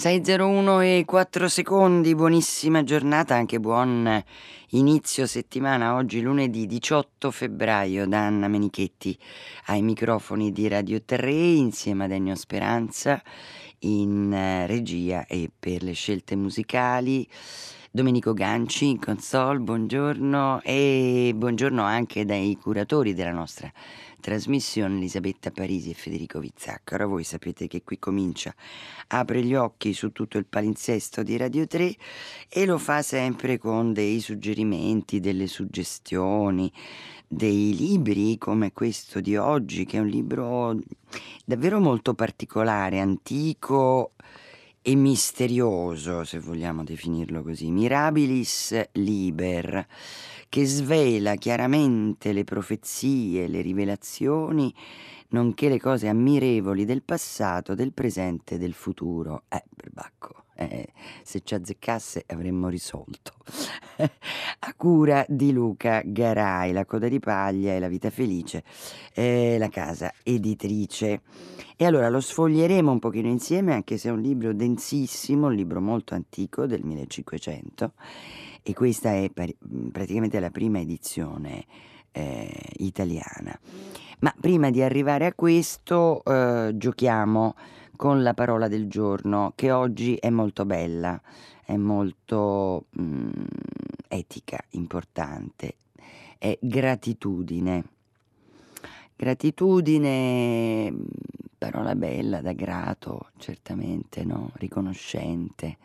6.01 e 4 secondi, buonissima giornata, anche buon inizio settimana, oggi lunedì 18 febbraio da Anna Menichetti ai microfoni di Radio 3 insieme ad Ennio Speranza in eh, regia e per le scelte musicali. Domenico Ganci in console, buongiorno e buongiorno anche dai curatori della nostra trasmissione Elisabetta Parisi e Federico Vizzacca. Ora voi sapete che qui comincia, apre gli occhi su tutto il palinsesto di Radio 3 e lo fa sempre con dei suggerimenti, delle suggestioni, dei libri come questo di oggi, che è un libro davvero molto particolare, antico e misterioso, se vogliamo definirlo così, Mirabilis Liber che svela chiaramente le profezie, le rivelazioni, nonché le cose ammirevoli del passato, del presente e del futuro. Eh, perbacco, eh, se ci azzeccasse avremmo risolto. A cura di Luca Garai, La coda di paglia e La vita felice, eh, la casa editrice. E allora lo sfoglieremo un pochino insieme, anche se è un libro densissimo, un libro molto antico del 1500 e questa è praticamente la prima edizione eh, italiana. Ma prima di arrivare a questo eh, giochiamo con la parola del giorno che oggi è molto bella, è molto mh, mm, etica, importante, è gratitudine. Gratitudine, parola bella, da grato, certamente, no? riconoscente.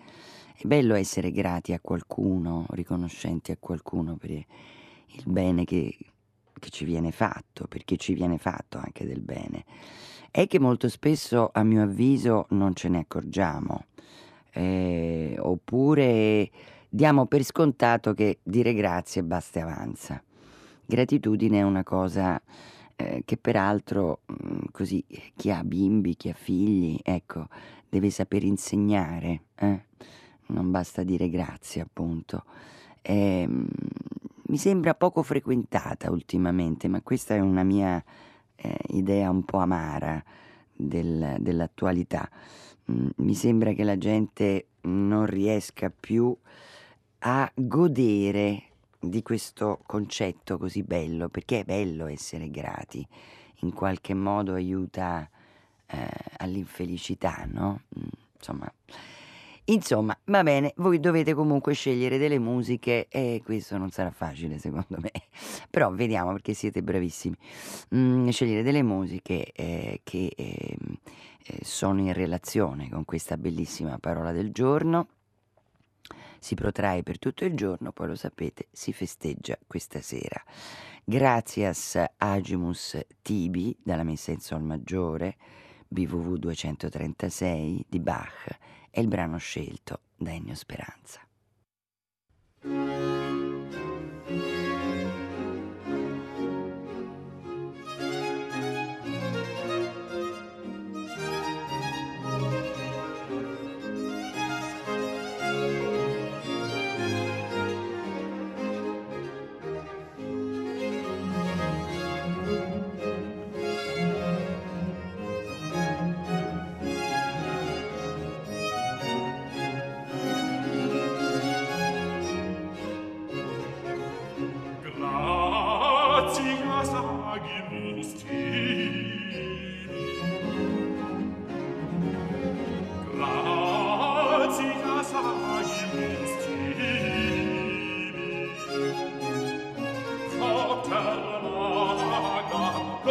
È bello essere grati a qualcuno, riconoscenti a qualcuno per il bene che, che ci viene fatto, perché ci viene fatto anche del bene. È che molto spesso, a mio avviso, non ce ne accorgiamo. Eh, oppure diamo per scontato che dire grazie basta e avanza. Gratitudine è una cosa eh, che peraltro mh, così chi ha bimbi, chi ha figli, ecco, deve saper insegnare. Eh? Non basta dire grazie appunto. Eh, mi sembra poco frequentata ultimamente, ma questa è una mia eh, idea un po' amara del, dell'attualità. Mm, mi sembra che la gente non riesca più a godere di questo concetto così bello, perché è bello essere grati, in qualche modo aiuta eh, all'infelicità, no? Mm, insomma, Insomma, va bene, voi dovete comunque scegliere delle musiche e questo non sarà facile secondo me, però vediamo perché siete bravissimi. Mm, scegliere delle musiche eh, che eh, eh, sono in relazione con questa bellissima parola del giorno. Si protrae per tutto il giorno, poi lo sapete, si festeggia questa sera. Gracias Agimus Tibi dalla messa in sol maggiore, BVV 236 di Bach è il brano scelto da Ennio Speranza.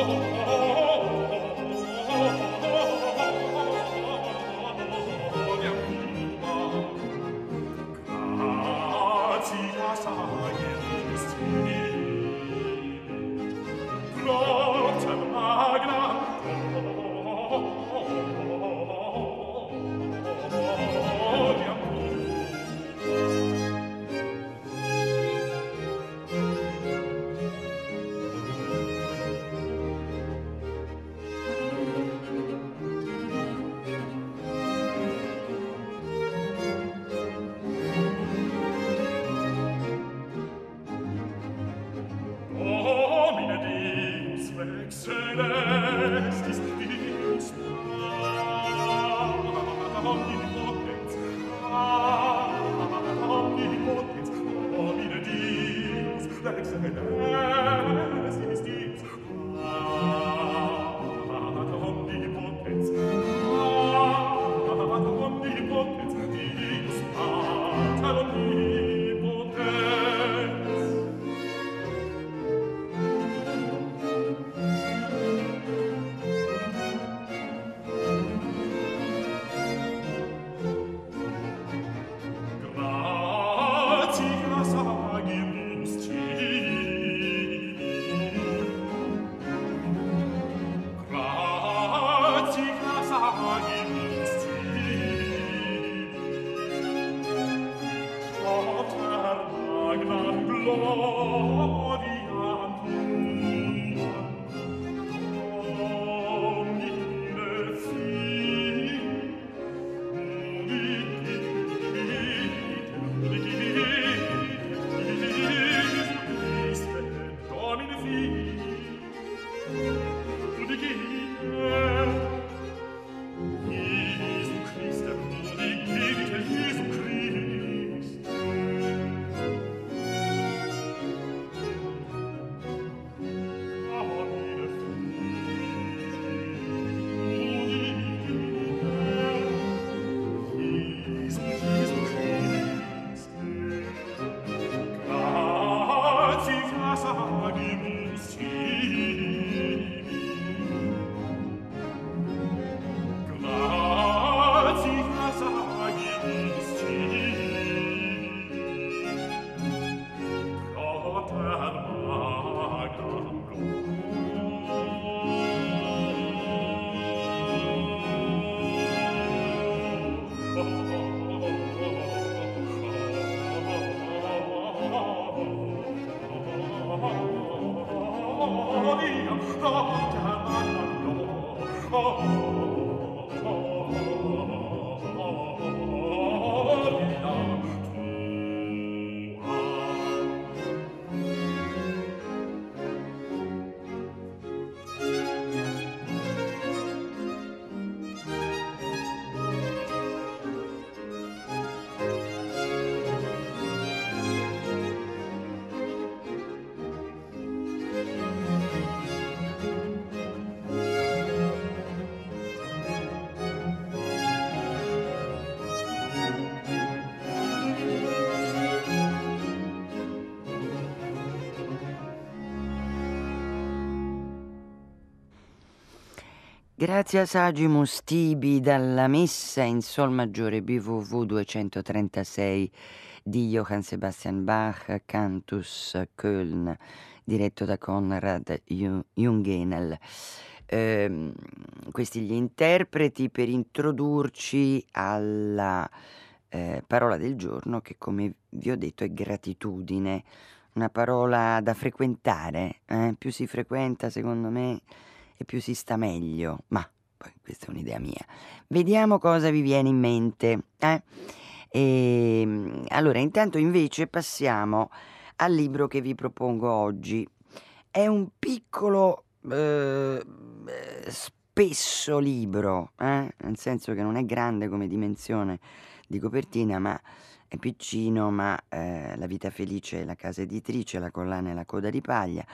Oh. Grazie a Sagimus Tibi dalla messa in Sol maggiore BWV 236 di Johann Sebastian Bach, Cantus Köln, diretto da Konrad Jungenel. Eh, questi gli interpreti per introdurci alla eh, parola del giorno che come vi ho detto è gratitudine, una parola da frequentare, eh? più si frequenta secondo me e più si sta meglio. Ma poi questa è un'idea mia. Vediamo cosa vi viene in mente. Eh? E, ehm, allora, intanto invece passiamo al libro che vi propongo oggi. È un piccolo, eh, spesso libro, eh? nel senso che non è grande come dimensione di copertina, ma è piccino, ma eh, La vita felice la casa editrice, La collana e la coda di paglia,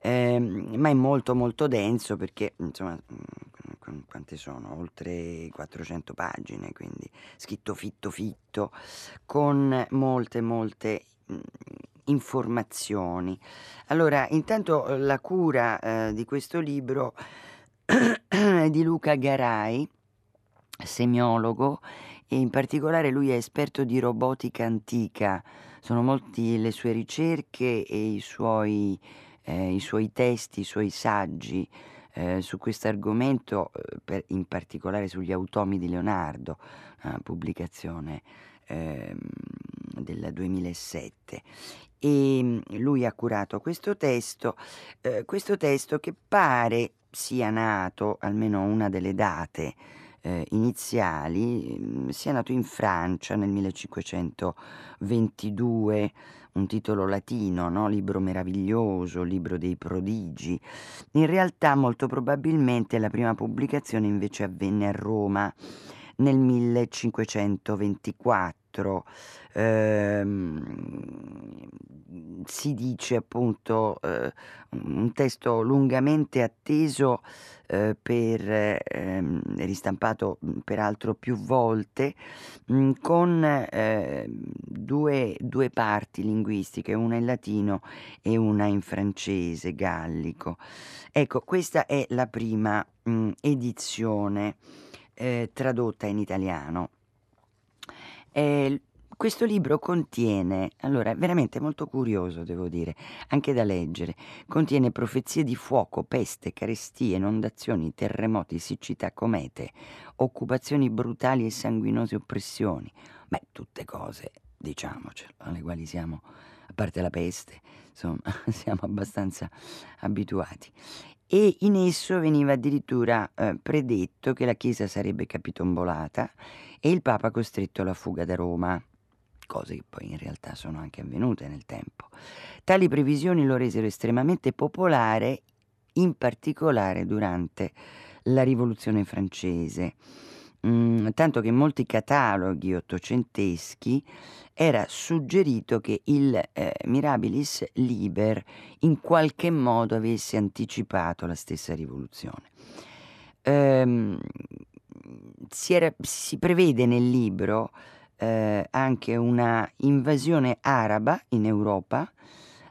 eh, ma è molto molto denso perché, insomma, mm, quante sono? Oltre 400 pagine, quindi scritto fitto fitto, con molte molte mm, informazioni. Allora, intanto la cura eh, di questo libro è di Luca Garai, semiologo, e in particolare lui è esperto di robotica antica. Sono molti le sue ricerche e i suoi, eh, i suoi testi, i suoi saggi eh, su questo argomento, eh, in particolare sugli automi di Leonardo, pubblicazione ehm, del 2007. E mm, lui ha curato questo testo, eh, questo testo che pare sia nato, almeno una delle date, eh, iniziali mm, sia nato in Francia nel 1522, un titolo latino, no? libro meraviglioso, libro dei prodigi. In realtà molto probabilmente la prima pubblicazione invece avvenne a Roma nel 1524. Ehm, si dice appunto eh, un testo lungamente atteso eh, per, ehm, ristampato peraltro più volte, mh, con eh, due, due, parti linguistiche, una in latino e una in francese, gallico. Ecco, questa è la prima mh, edizione eh, tradotta in italiano. Eh, questo libro contiene, allora veramente molto curioso devo dire, anche da leggere, contiene profezie di fuoco, peste, carestie, inondazioni, terremoti, siccità, comete, occupazioni brutali e sanguinose oppressioni, beh tutte cose, diciamocelo, alle quali siamo a parte la peste, insomma, siamo abbastanza abituati. E in esso veniva addirittura eh, predetto che la Chiesa sarebbe capitombolata e il Papa costretto alla fuga da Roma, cose che poi in realtà sono anche avvenute nel tempo. Tali previsioni lo resero estremamente popolare, in particolare durante la Rivoluzione francese Mm, tanto che in molti cataloghi ottocenteschi era suggerito che il eh, Mirabilis Liber in qualche modo avesse anticipato la stessa rivoluzione. Ehm, si, era, si, prevede nel libro eh, anche una invasione araba in Europa,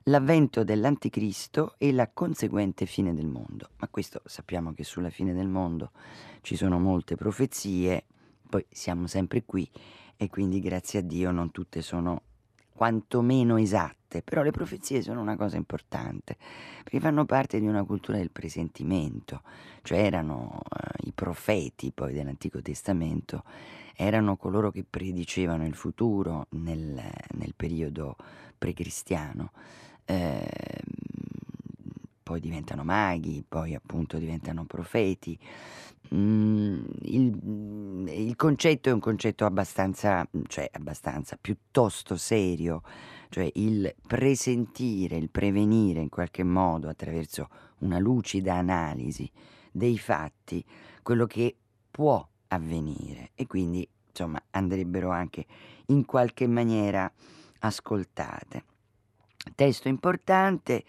l'avvento dell'anticristo e la conseguente fine del mondo. Ma questo sappiamo che sulla fine del mondo ci sono molte profezie, poi siamo sempre qui e quindi grazie a Dio non tutte sono quantomeno esatte, però le profezie sono una cosa importante, perché fanno parte di una cultura del presentimento, cioè erano eh, i profeti poi dell'Antico Testamento, erano coloro che predicevano il futuro nel, nel periodo precristiano. Eh, poi diventano maghi, poi appunto diventano profeti. Mm, il, il, concetto è un concetto abbastanza, cioè abbastanza, piuttosto serio, cioè il presentire, il prevenire in qualche modo attraverso una lucida analisi dei fatti quello che può avvenire e quindi insomma andrebbero anche in qualche maniera ascoltate. Testo importante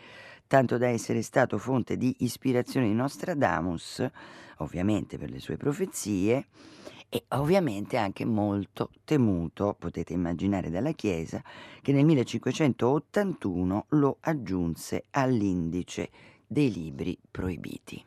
tanto da essere stato fonte di ispirazione di Nostradamus, ovviamente per le sue profezie, e ovviamente anche molto temuto, potete immaginare, dalla Chiesa, che nel 1581 lo aggiunse all'indice dei libri proibiti.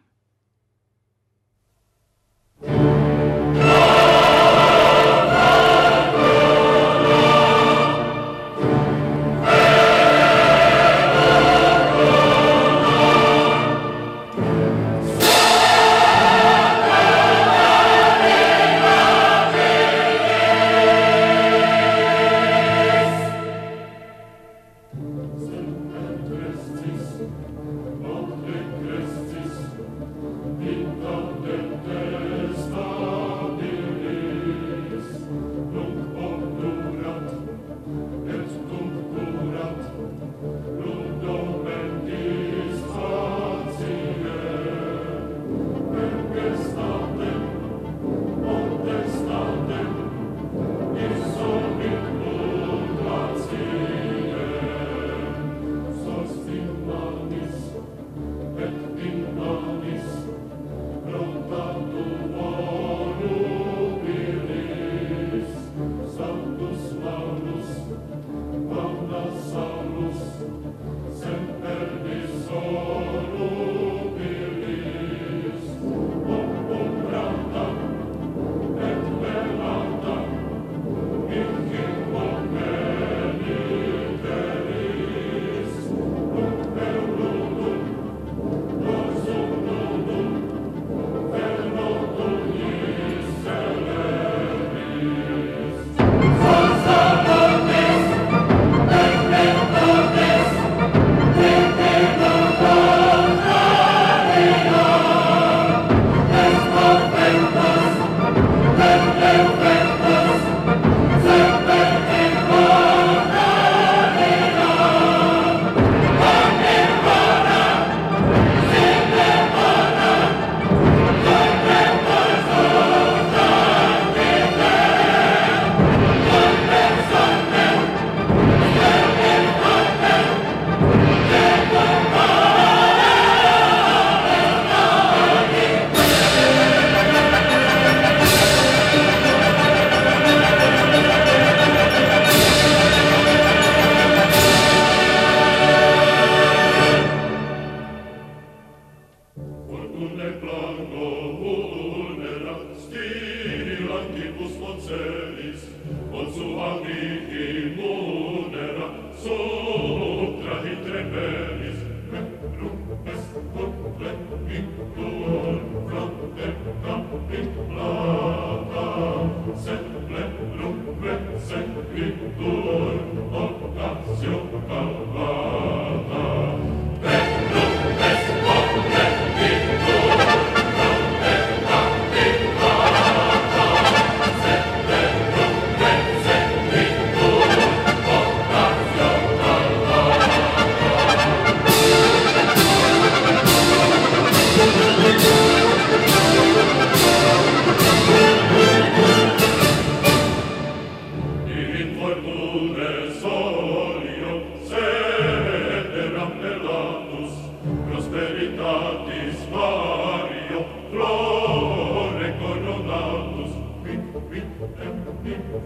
Thank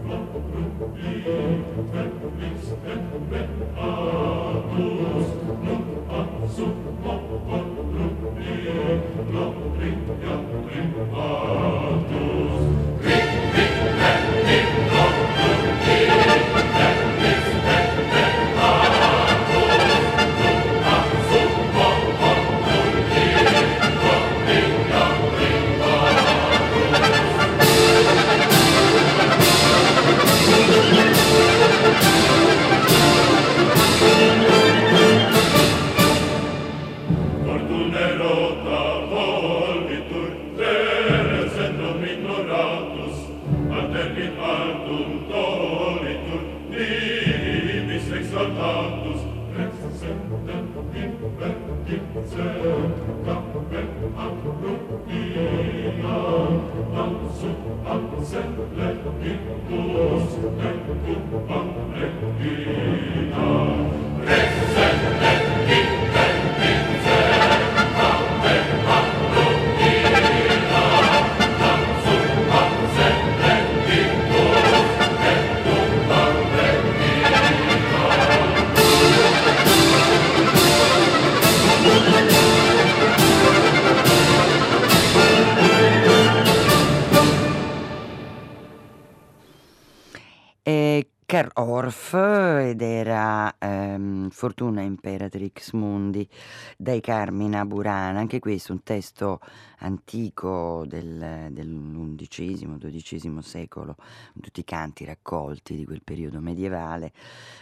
Karl Orff ed era ehm, Fortuna Imperatrix Mundi dai Carmina Burana, anche questo un testo antico del, dell'undicesimo-dodicesimo secolo, tutti i canti raccolti di quel periodo medievale,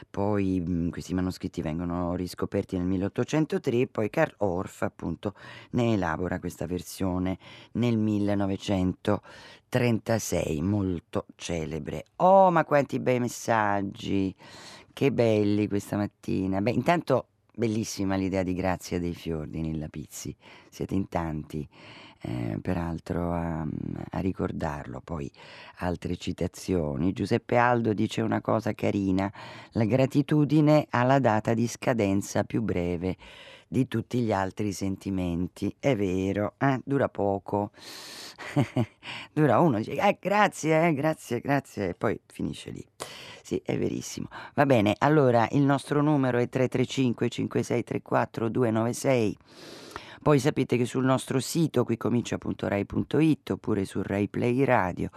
poi mh, questi manoscritti vengono riscoperti nel 1803 e poi Karl Orff appunto ne elabora questa versione nel 1900. 36, molto celebre. Oh, ma quanti bei messaggi! Che belli questa mattina. Beh, intanto bellissima l'idea di Grazia dei Fiordi Nilla Pizzi. Siete in tanti, eh, peraltro, a, a ricordarlo. Poi altre citazioni. Giuseppe Aldo dice una cosa carina: la gratitudine ha la data di scadenza più breve di tutti gli altri sentimenti. È vero, eh, dura poco. dura uno, dice eh, grazie, eh, grazie, grazie, e poi finisce lì. Sì, è verissimo. Va bene, allora il nostro numero è 335 5634 296. Poi sapete che sul nostro sito qui comincia.rai.it oppure su Rai Play Radio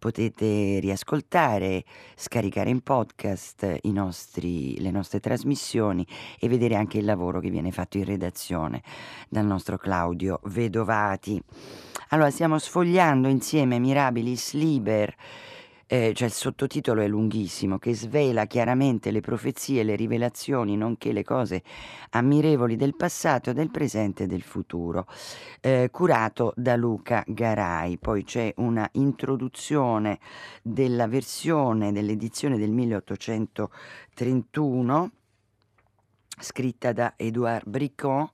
potete riascoltare, scaricare in podcast nostri, le nostre trasmissioni e vedere anche il lavoro che viene fatto in redazione dal nostro Claudio Vedovati. Allora, stiamo sfogliando insieme Mirabilis Liber eh, cioè il sottotitolo è lunghissimo, che svela chiaramente le profezie, le rivelazioni, nonché le cose ammirevoli del passato, del presente e del futuro, eh, curato da Luca Garai. Poi c'è una introduzione della versione dell'edizione del 1831 scritta da Edouard Bricon,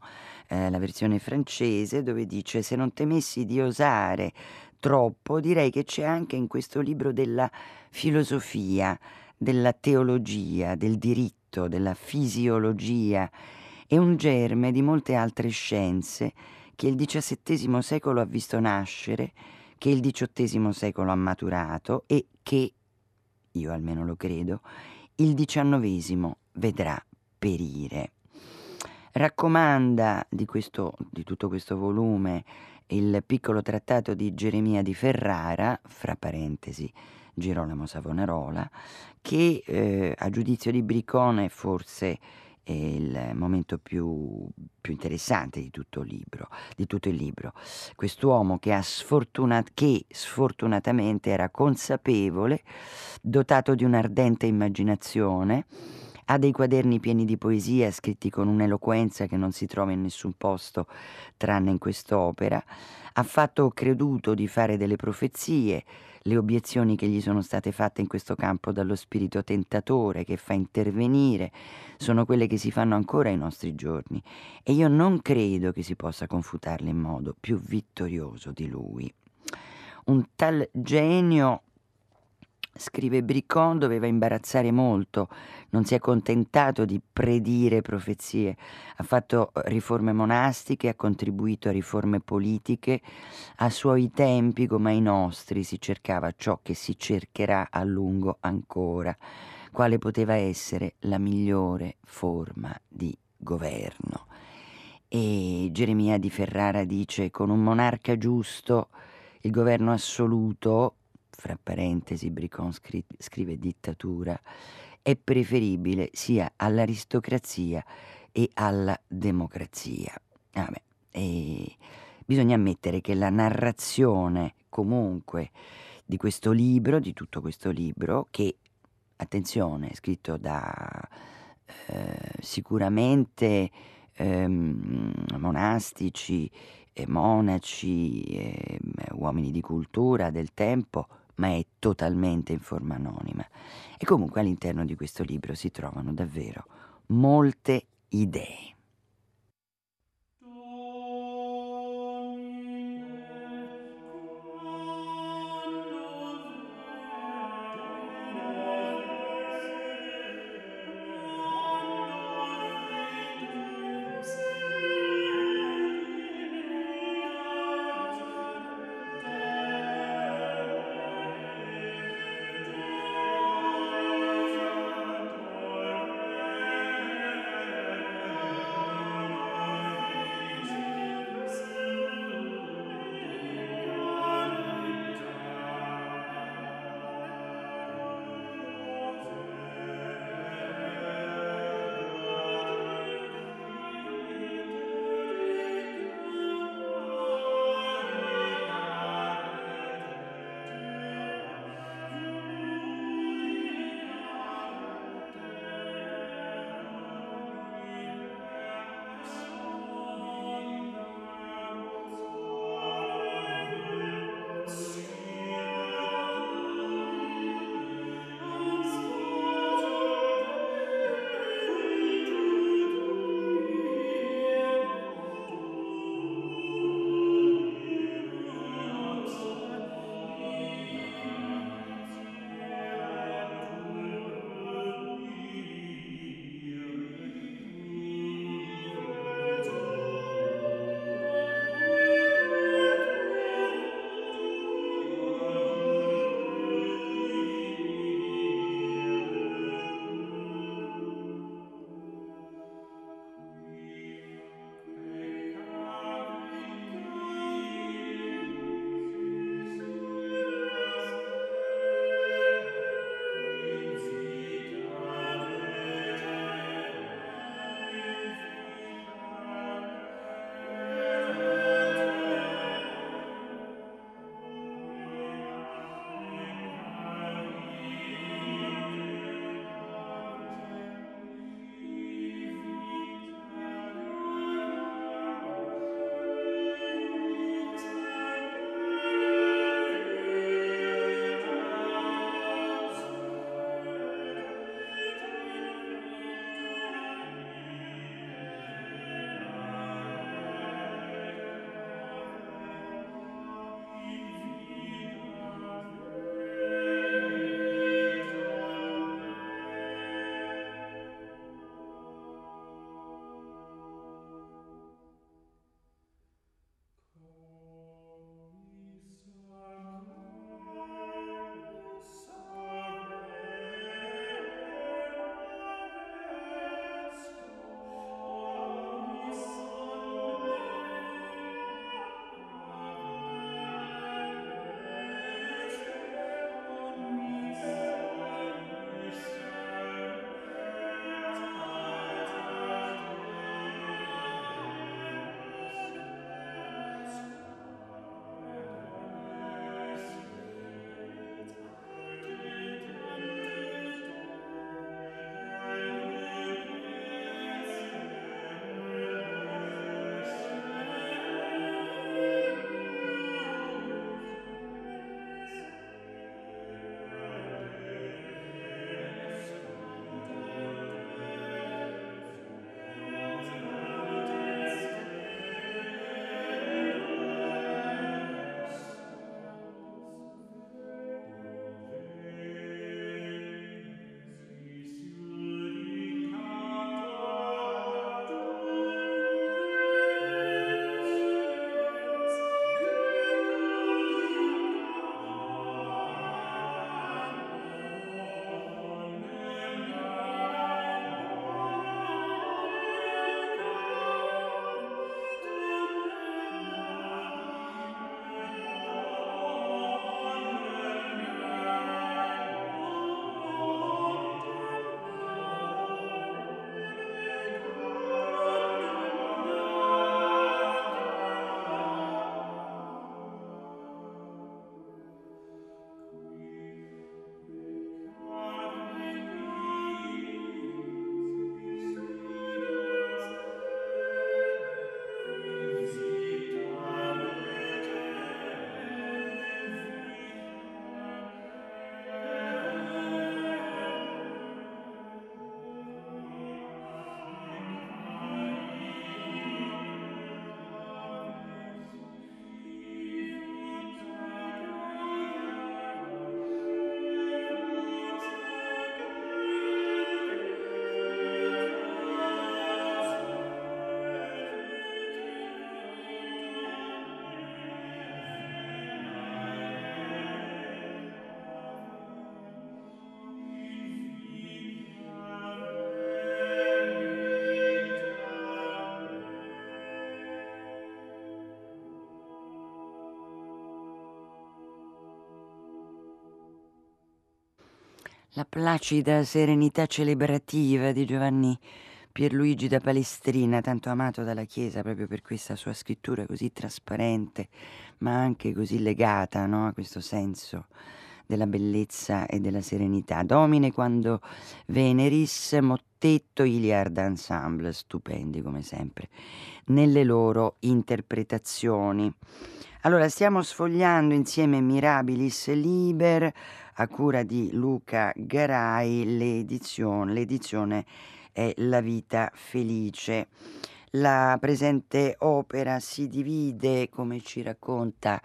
eh, la versione francese, dove dice se non temessi di osare troppo, direi che c'è anche in questo libro della filosofia, della teologia, del diritto, della fisiologia e un germe di molte altre scienze che il XVII secolo ha visto nascere, che il XVIII secolo ha maturato e che, io almeno lo credo, il XIX vedrà perire. Raccomanda di, questo, di tutto questo volume il piccolo trattato di Geremia di Ferrara, fra parentesi Girolamo Savonarola, che eh, a giudizio di Bricone forse è il momento più, più, interessante di tutto, il libro, di tutto il libro. Quest'uomo che, sfortunat- che sfortunatamente era consapevole, dotato di un'ardente immaginazione, ha dei quaderni pieni di poesia scritti con un'eloquenza che non si trova in nessun posto tranne in quest'opera. Ha fatto creduto di fare delle profezie, le obiezioni che gli sono state fatte in questo campo dallo spirito tentatore che fa intervenire sono quelle che si fanno ancora ai nostri giorni e io non credo che si possa confutarle in modo più vittorioso di lui. Un tal genio Scrive Bricon doveva imbarazzare molto, non si è contentato di predire profezie, ha fatto riforme monastiche, ha contribuito a riforme politiche, a suoi tempi come ai nostri si cercava ciò che si cercherà a lungo ancora, quale poteva essere la migliore forma di governo. E Geremia di Ferrara dice con un monarca giusto il governo assoluto fra parentesi Bricon scri- scrive dittatura, è preferibile sia all'aristocrazia e alla democrazia. Vabbè, e bisogna ammettere che la narrazione comunque di questo libro, di tutto questo libro, che, attenzione, è scritto da eh, sicuramente ehm, monastici, eh, monaci, eh, uomini di cultura del tempo, ma è totalmente in forma anonima. E comunque all'interno di questo libro si trovano davvero molte idee. La placida serenità celebrativa di Giovanni Pierluigi da Palestrina, tanto amato dalla Chiesa proprio per questa sua scrittura così trasparente, ma anche così legata no, a questo senso della bellezza e della serenità. Domine quando Veneris, Mottetto, Iliard Ensemble, stupendi come sempre, nelle loro interpretazioni. Allora, stiamo sfogliando insieme Mirabilis Liber a cura di Luca Garai, l'edizione, l'edizione è La vita felice. La presente opera si divide, come ci racconta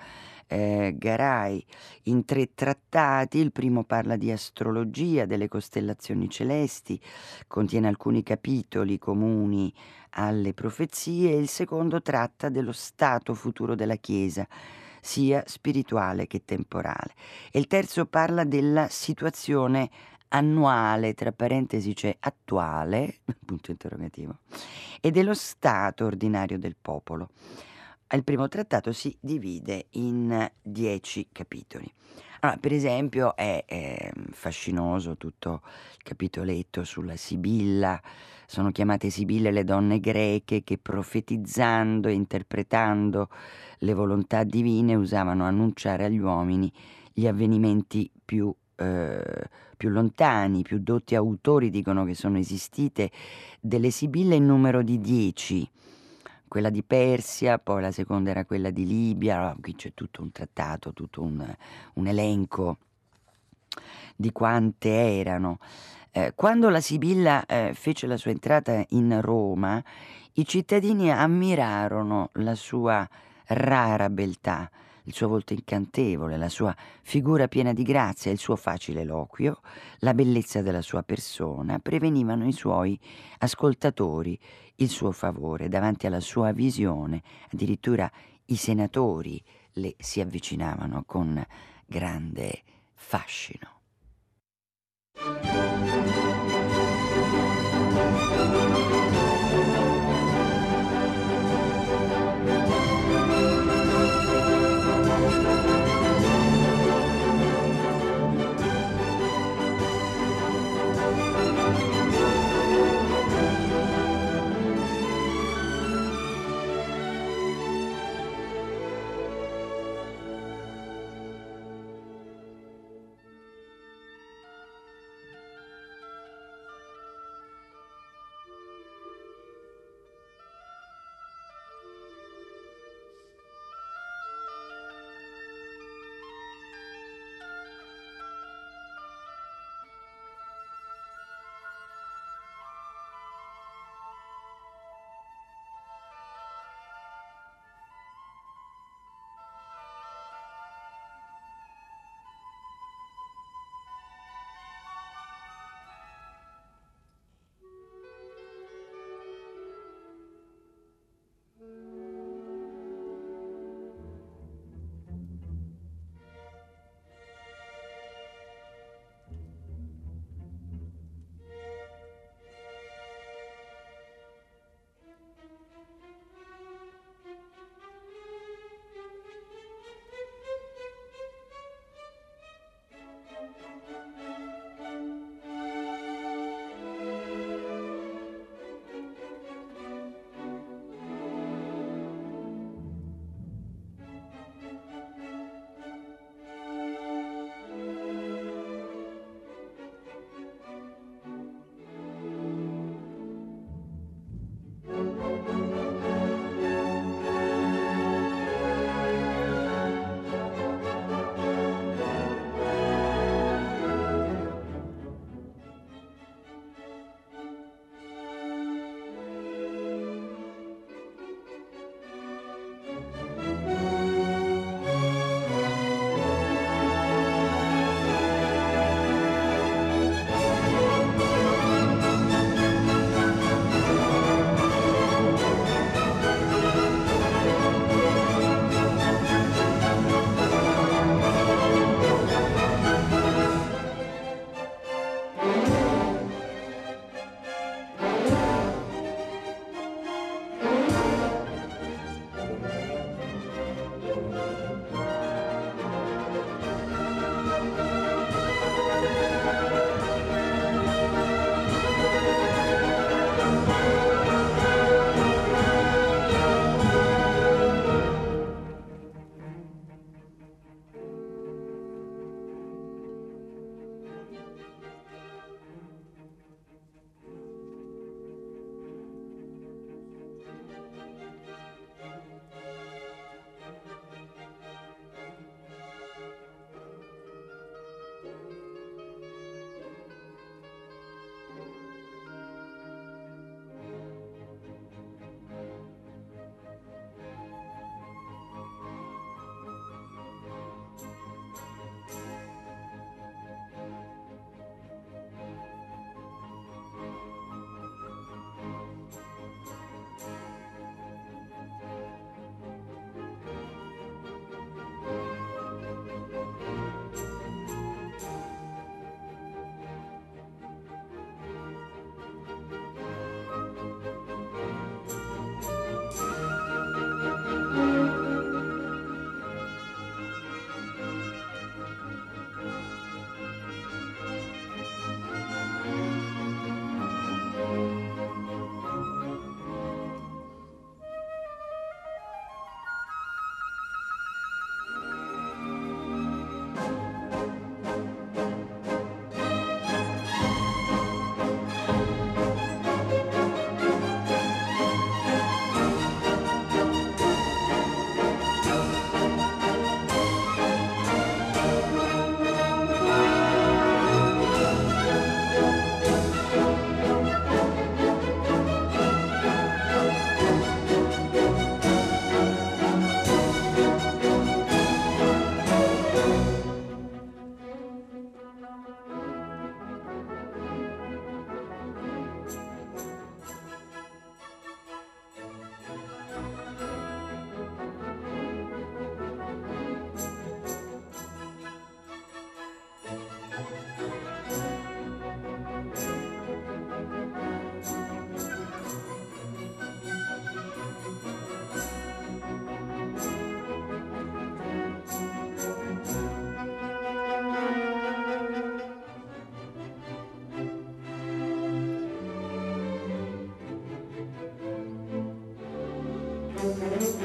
eh, Garai, in tre trattati. Il primo parla di astrologia, delle costellazioni celesti, contiene alcuni capitoli comuni alle profezie, il secondo tratta dello stato futuro della Chiesa sia spirituale che temporale. E il terzo parla della situazione annuale, tra parentesi c'è attuale, punto interrogativo, e dello stato ordinario del popolo. Il primo trattato si divide in dieci capitoli. Allora, per esempio è, è fascinoso tutto il capitoletto sulla Sibilla, sono chiamate Sibille le donne greche che profetizzando e interpretando le volontà divine usavano annunciare agli uomini gli avvenimenti più, eh, più lontani, più dotti autori dicono che sono esistite delle Sibille in numero di dieci quella di Persia, poi la seconda era quella di Libia, qui c'è tutto un trattato, tutto un, un elenco di quante erano. Eh, quando la Sibilla eh, fece la sua entrata in Roma, i cittadini ammirarono la sua rara beltà, il suo volto incantevole, la sua figura piena di grazia, il suo facile eloquio, la bellezza della sua persona prevenivano i suoi ascoltatori il suo favore davanti alla sua visione, addirittura i senatori le si avvicinavano con grande fascino. Thank you.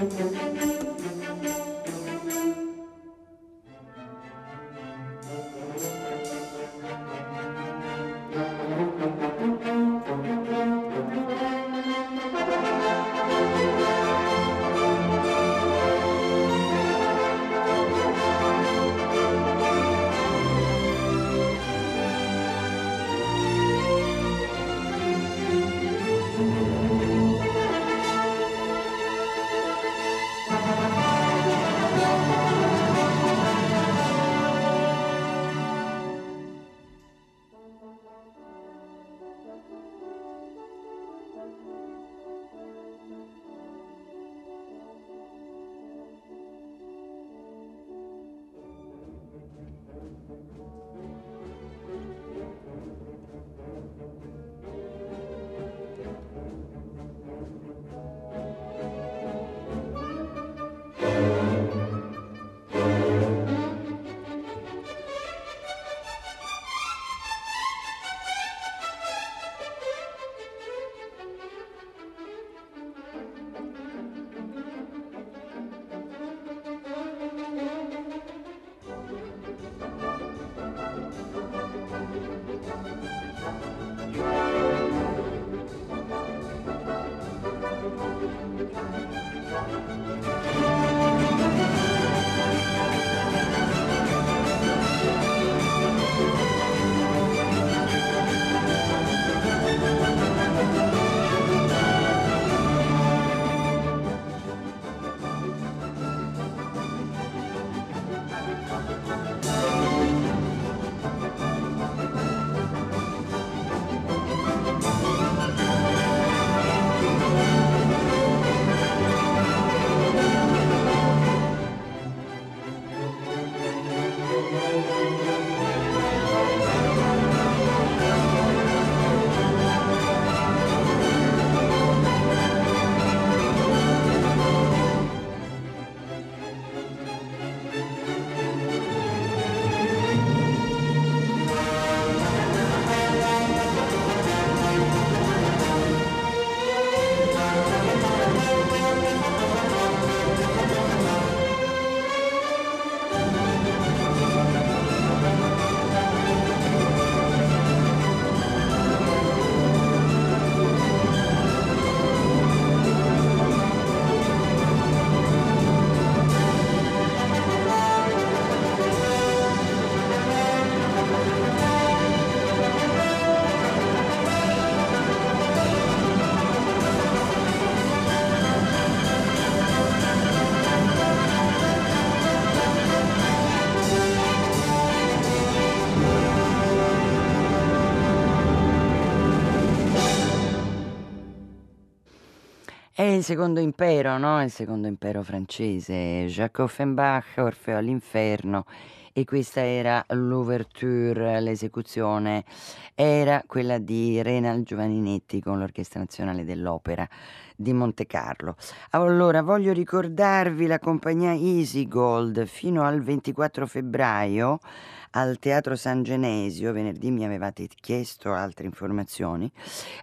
へっへっ。Il secondo impero, no? Il secondo impero francese, Jacques Offenbach, Orfeo all'inferno e questa era l'ouverture, l'esecuzione era quella di Renal Giovaninetti con l'Orchestra Nazionale dell'Opera di Monte Carlo. Allora, voglio ricordarvi la compagnia Easy Gold fino al 24 febbraio al Teatro San Genesio, venerdì mi avevate chiesto altre informazioni,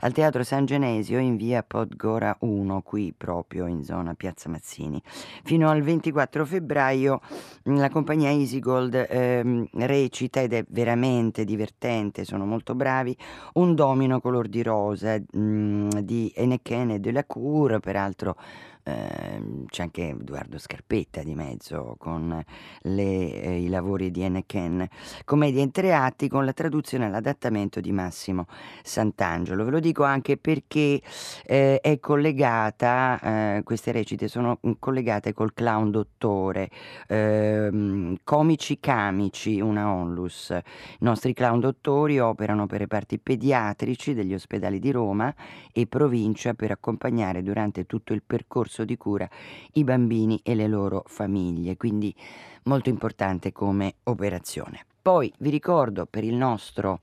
al Teatro San Genesio in via Podgora 1, qui proprio in zona Piazza Mazzini. Fino al 24 febbraio mm, la compagnia Easygold ehm, recita ed è veramente divertente, sono molto bravi, un domino color di rosa mh, mm, di Enechene de la Cour, peraltro Ehm, c'è anche Edoardo Scarpetta di mezzo con le, eh, i lavori di Ken, commedia in tre atti con la traduzione e l'adattamento di Massimo Sant'Angelo. Ve lo dico anche perché eh, è collegata, eh, queste recite sono collegate col clown dottore, ehm, comici camici, una onlus. I nostri clown dottori operano per reparti pediatrici degli ospedali di Roma e provincia per accompagnare durante tutto il percorso percorso di cura i bambini e le loro famiglie, quindi molto importante come operazione. Poi vi ricordo per il nostro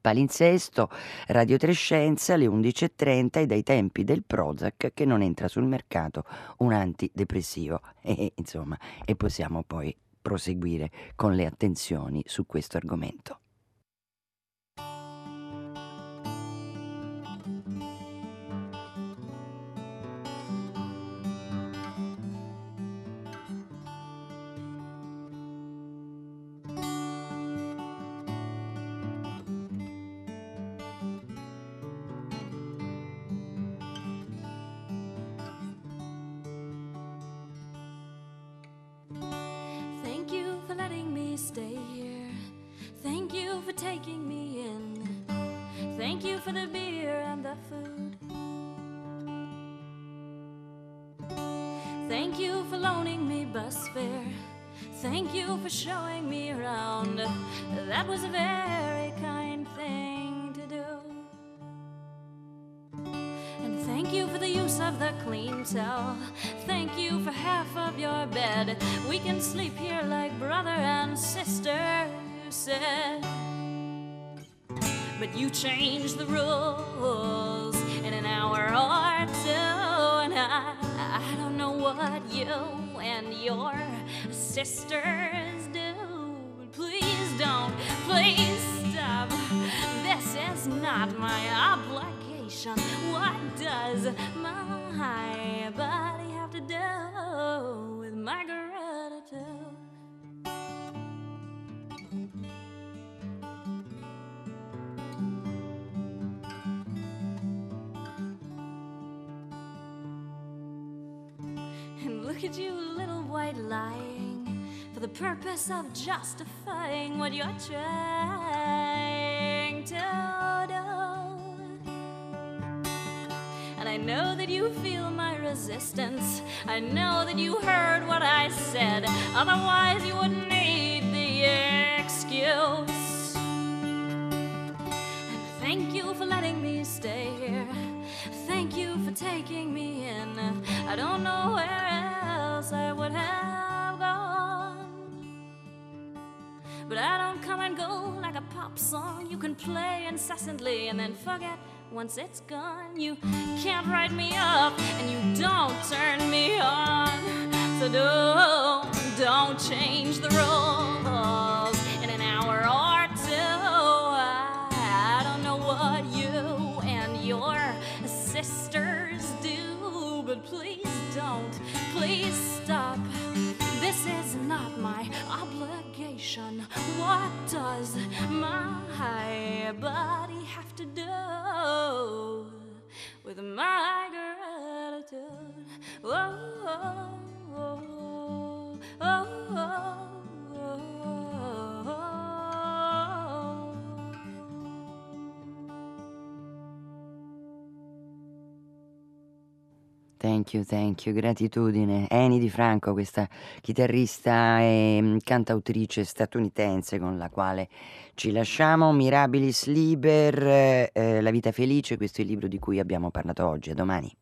palinsesto Radio Trescenza alle 11.30 e dai tempi del Prozac che non entra sul mercato un antidepressivo e, insomma, e possiamo poi proseguire con le attenzioni su questo argomento. Thank you for loaning me bus fare. Thank you for showing me around. That was a very kind thing to do. And thank you for the use of the clean towel. Thank you for half of your bed. We can sleep here like brother and sister, you said. But you changed the rules in an hour or two, and I, I don't know what you and your sisters do. Please don't, please stop. This is not my obligation. What does my body have to do with my gratitude? At you, little white lying, for the purpose of justifying what you're trying to do. And I know that you feel my resistance. I know that you heard what I said. Otherwise, you wouldn't need the excuse. And thank you for letting me stay here. Thank you for taking me in. I don't know where come and go like a pop song you can play incessantly and then forget once it's gone. You can't write me up and you don't turn me on. So don't, don't change the rules in an hour or two. I don't know what you and your sisters do, but please don't, please stop. This is not my obligation. What does my body have to do with my gratitude? Oh, oh, oh, Thank you, thank you, gratitudine. Eni Di Franco, questa chitarrista e mm, cantautrice statunitense con la quale ci lasciamo. Mirabilis Liber, eh, La vita felice, questo è il libro di cui abbiamo parlato oggi. A domani.